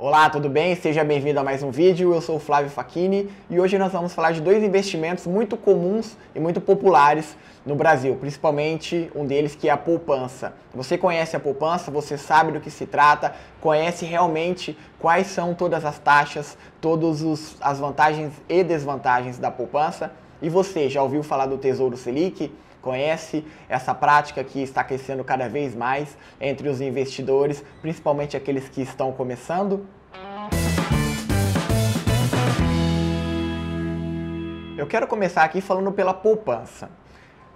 Olá, tudo bem? Seja bem-vindo a mais um vídeo. Eu sou o Flávio Facchini e hoje nós vamos falar de dois investimentos muito comuns e muito populares no Brasil, principalmente um deles que é a poupança. Você conhece a poupança, você sabe do que se trata, conhece realmente quais são todas as taxas, todas as vantagens e desvantagens da poupança. E você já ouviu falar do Tesouro Selic? Conhece essa prática que está crescendo cada vez mais entre os investidores, principalmente aqueles que estão começando? Eu quero começar aqui falando pela poupança.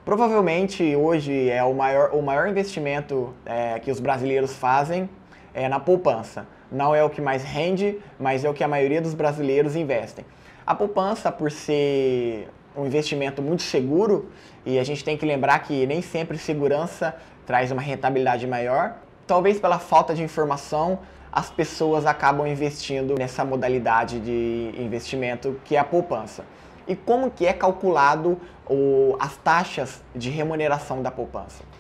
Provavelmente hoje é o maior, o maior investimento é, que os brasileiros fazem é na poupança. Não é o que mais rende, mas é o que a maioria dos brasileiros investem. A poupança, por ser um investimento muito seguro e a gente tem que lembrar que nem sempre segurança traz uma rentabilidade maior. Talvez pela falta de informação, as pessoas acabam investindo nessa modalidade de investimento que é a poupança. E como que é calculado o, as taxas de remuneração da poupança?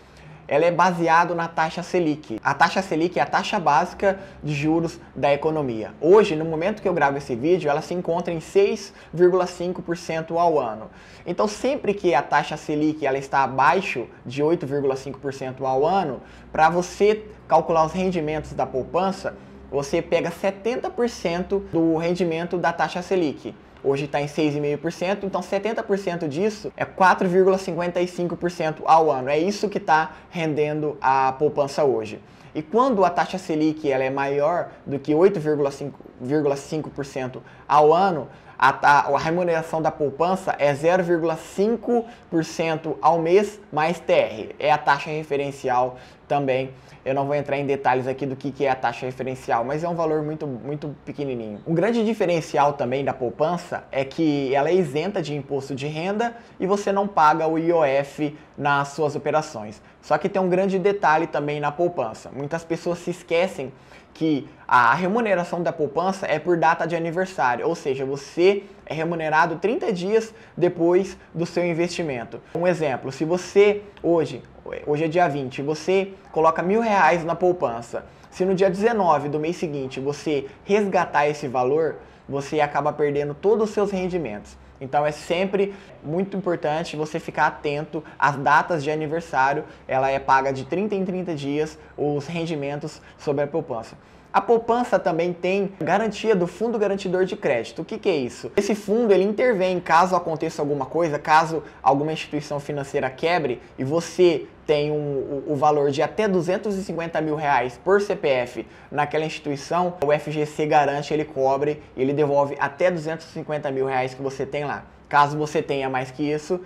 Ela é baseada na taxa Selic. A taxa Selic é a taxa básica de juros da economia. Hoje, no momento que eu gravo esse vídeo, ela se encontra em 6,5% ao ano. Então, sempre que a taxa Selic ela está abaixo de 8,5% ao ano, para você calcular os rendimentos da poupança, você pega 70% do rendimento da taxa Selic. Hoje está em 6,5%, então 70% disso é 4,55% ao ano. É isso que está rendendo a poupança hoje. E quando a taxa Selic ela é maior do que 8,5% ao ano, a, a, a, remuneração da poupança é 0,5% ao mês mais TR. É a taxa referencial também eu não vou entrar em detalhes aqui do que, é a taxa referencial, mas é um valor muito, muito pequenininho. Um grande diferencial também da poupança é que ela é isenta de imposto de renda e você não paga o IOF nas suas operações. Só que tem um grande detalhe também na poupança. Muitas pessoas se esquecem que a remuneração da poupança é por data de aniversário, ou seja, você é remunerado 30 dias depois do seu investimento. Um exemplo, se você hoje, hoje é dia 20, você coloca mil reais na poupança, se no dia 19 do mês seguinte você resgatar esse valor, você acaba perdendo todos os seus rendimentos. Então é sempre muito importante você ficar atento às datas de aniversário. Ela é paga de 30 em 30 dias os rendimentos sobre a poupança. A poupança também tem garantia do Fundo Garantidor de Crédito. O que, que, é isso? Esse fundo ele intervém caso aconteça alguma coisa, caso alguma instituição financeira quebre e você tem um, o, o, valor de até 250 mil reais por CPF naquela instituição, o FGC garante, ele cobre, ele devolve até 250 mil reais que você tem lá. Caso você tenha mais que isso,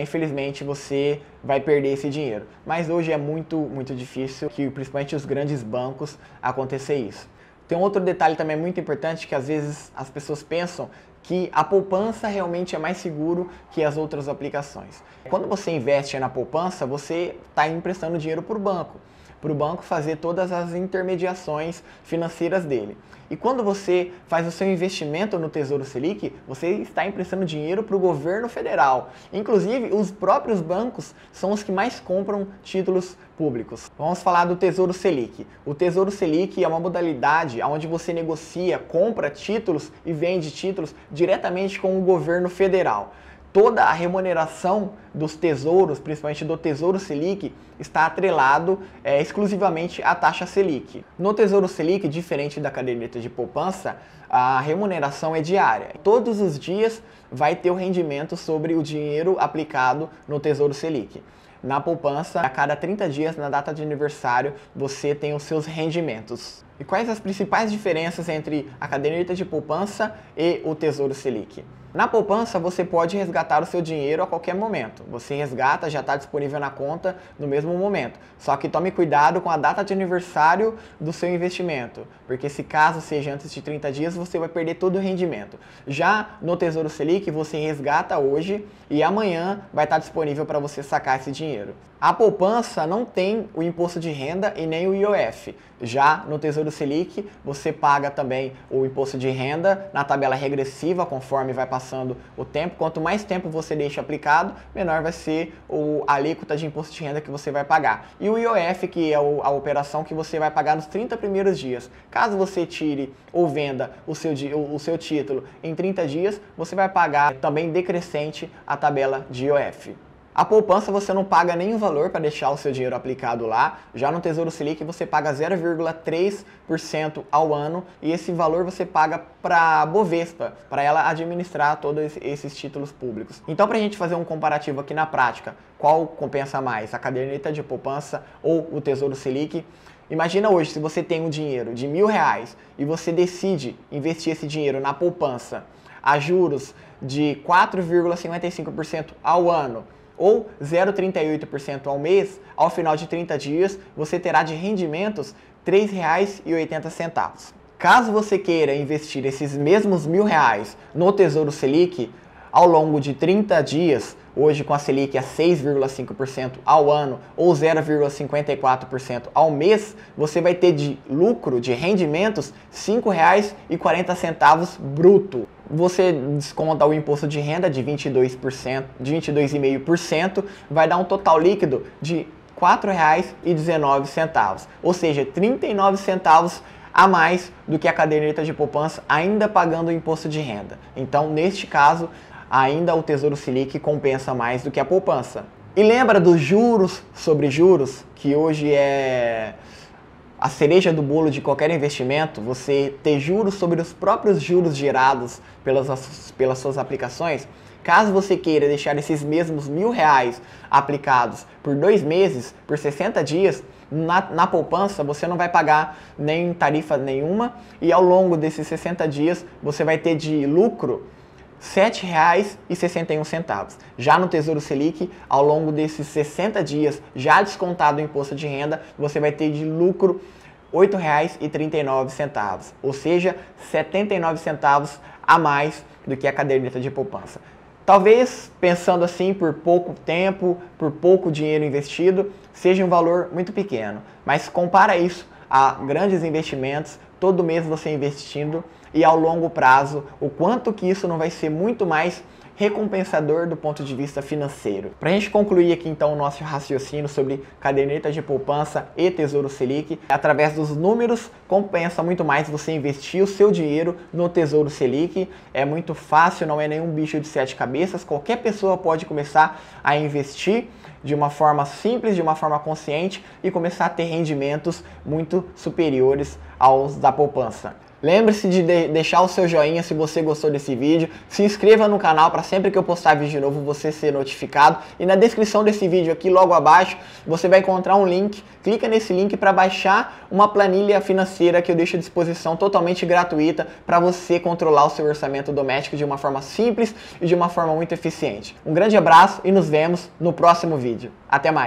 infelizmente você vai perder esse dinheiro. Mas hoje é muito, muito difícil que principalmente os grandes bancos acontecer isso. Tem outro detalhe também muito importante que às vezes as pessoas pensam que a poupança realmente é mais seguro que as outras aplicações. Quando você investe na poupança, você está emprestando dinheiro para o banco para o banco fazer todas as intermediações financeiras dele. E quando você faz o seu investimento no Tesouro Selic, você está emprestando dinheiro para o governo federal. Inclusive, os próprios bancos são os que mais compram títulos públicos. Vamos falar do Tesouro Selic. O Tesouro Selic é uma modalidade onde você negocia, compra títulos e vende títulos diretamente com o governo federal toda a remuneração dos tesouros, principalmente do Tesouro Selic, está atrelado é, exclusivamente à taxa Selic. No Tesouro Selic, diferente da caderneta de poupança, a remuneração é diária. Todos os dias vai ter o rendimento sobre o dinheiro aplicado no Tesouro Selic. Na poupança, a cada 30 dias, na data de aniversário, você tem os seus rendimentos. E quais as principais diferenças entre a caderneta de poupança e o Tesouro Selic? Na poupança, você pode resgatar o seu dinheiro a qualquer momento. Você resgata, já está disponível na conta no mesmo momento. Só que tome cuidado com a data de aniversário do seu investimento, porque se caso seja antes de 30 dias, você vai perder todo o rendimento. Já no Tesouro Selic, você resgata hoje e amanhã vai estar disponível para você sacar esse dinheiro. A poupança não tem o imposto de renda e nem o IOF. Já no Tesouro Selic, você paga também o imposto de renda na tabela regressiva, conforme vai passar passando o tempo. Quanto mais tempo você deixa aplicado, menor vai ser o, alíquota de imposto de renda que você vai pagar. E o IOF, que é a operação que você vai pagar nos 30 primeiros dias. Caso você tire ou venda o seu, o seu título em 30 dias, você vai pagar também decrescente a tabela de IOF. A poupança você não paga nenhum valor para deixar o seu dinheiro aplicado lá. Já no Tesouro Selic você paga 0,3% ao ano e esse valor você paga para a Bovespa, para ela administrar todos esses títulos públicos. Então, para a gente fazer um comparativo aqui na prática, qual compensa mais, a caderneta de poupança ou o Tesouro Selic? Imagina hoje, se você tem um dinheiro de mil reais e você decide investir esse dinheiro na poupança a juros de 4,55% ao ano ou 0,38% ao mês, ao final de 30 dias, você terá de rendimentos R$ 3,80. Caso você queira investir esses mesmos mil reais no Tesouro Selic ao longo de 30 dias, hoje com a Selic a 6,5% ao ano ou 0,54% ao mês, você vai ter de lucro de rendimentos R$ 5,40 bruto você desconta o imposto de renda de 22%, de 22,5%, vai dar um total líquido de R$ 4,19, ou seja, 39 centavos a mais do que a caderneta de poupança, ainda pagando o imposto de renda. Então, neste caso, ainda o Tesouro Selic compensa mais do que a poupança. E lembra dos juros sobre juros, que hoje é a cereja do bolo de qualquer investimento, você ter juros sobre os próprios juros gerados pelas, pelas suas aplicações, caso você queira deixar esses mesmos mil reais aplicados por dois meses, por 60 dias, na, na poupança você não vai pagar nem tarifa nenhuma e ao longo desses 60 dias você vai ter de lucro R$ 7,61. Já no Tesouro Selic, ao longo desses 60 dias, já descontado o imposto de renda, você vai ter de lucro R$ 8,39, ou seja, 79 centavos a mais do que a caderneta de poupança. Talvez, pensando assim, por pouco tempo, por pouco dinheiro investido, seja um valor muito pequeno, mas compara isso a grandes investimentos, todo mês você investindo e ao longo prazo, o quanto que isso não vai ser muito mais recompensador do ponto de vista financeiro. Para a gente concluir aqui então o nosso raciocínio sobre caderneta de poupança e tesouro Selic, através dos números compensa muito mais você investir o seu dinheiro no tesouro Selic. É muito fácil, não é nenhum bicho de sete cabeças, qualquer pessoa pode começar a investir de uma forma simples, de uma forma consciente e começar a ter rendimentos muito superiores aos da poupança. Lembre-se de, de deixar o seu joinha se você gostou desse vídeo. Se inscreva no canal para sempre que eu postar vídeo novo você ser notificado. E na descrição desse vídeo aqui, logo abaixo, você vai encontrar um link. Clica nesse link para baixar uma planilha financeira que eu deixo à disposição totalmente gratuita para você controlar o seu orçamento doméstico de uma forma simples e de uma forma muito eficiente. Um grande abraço e nos vemos no próximo vídeo. Até mais!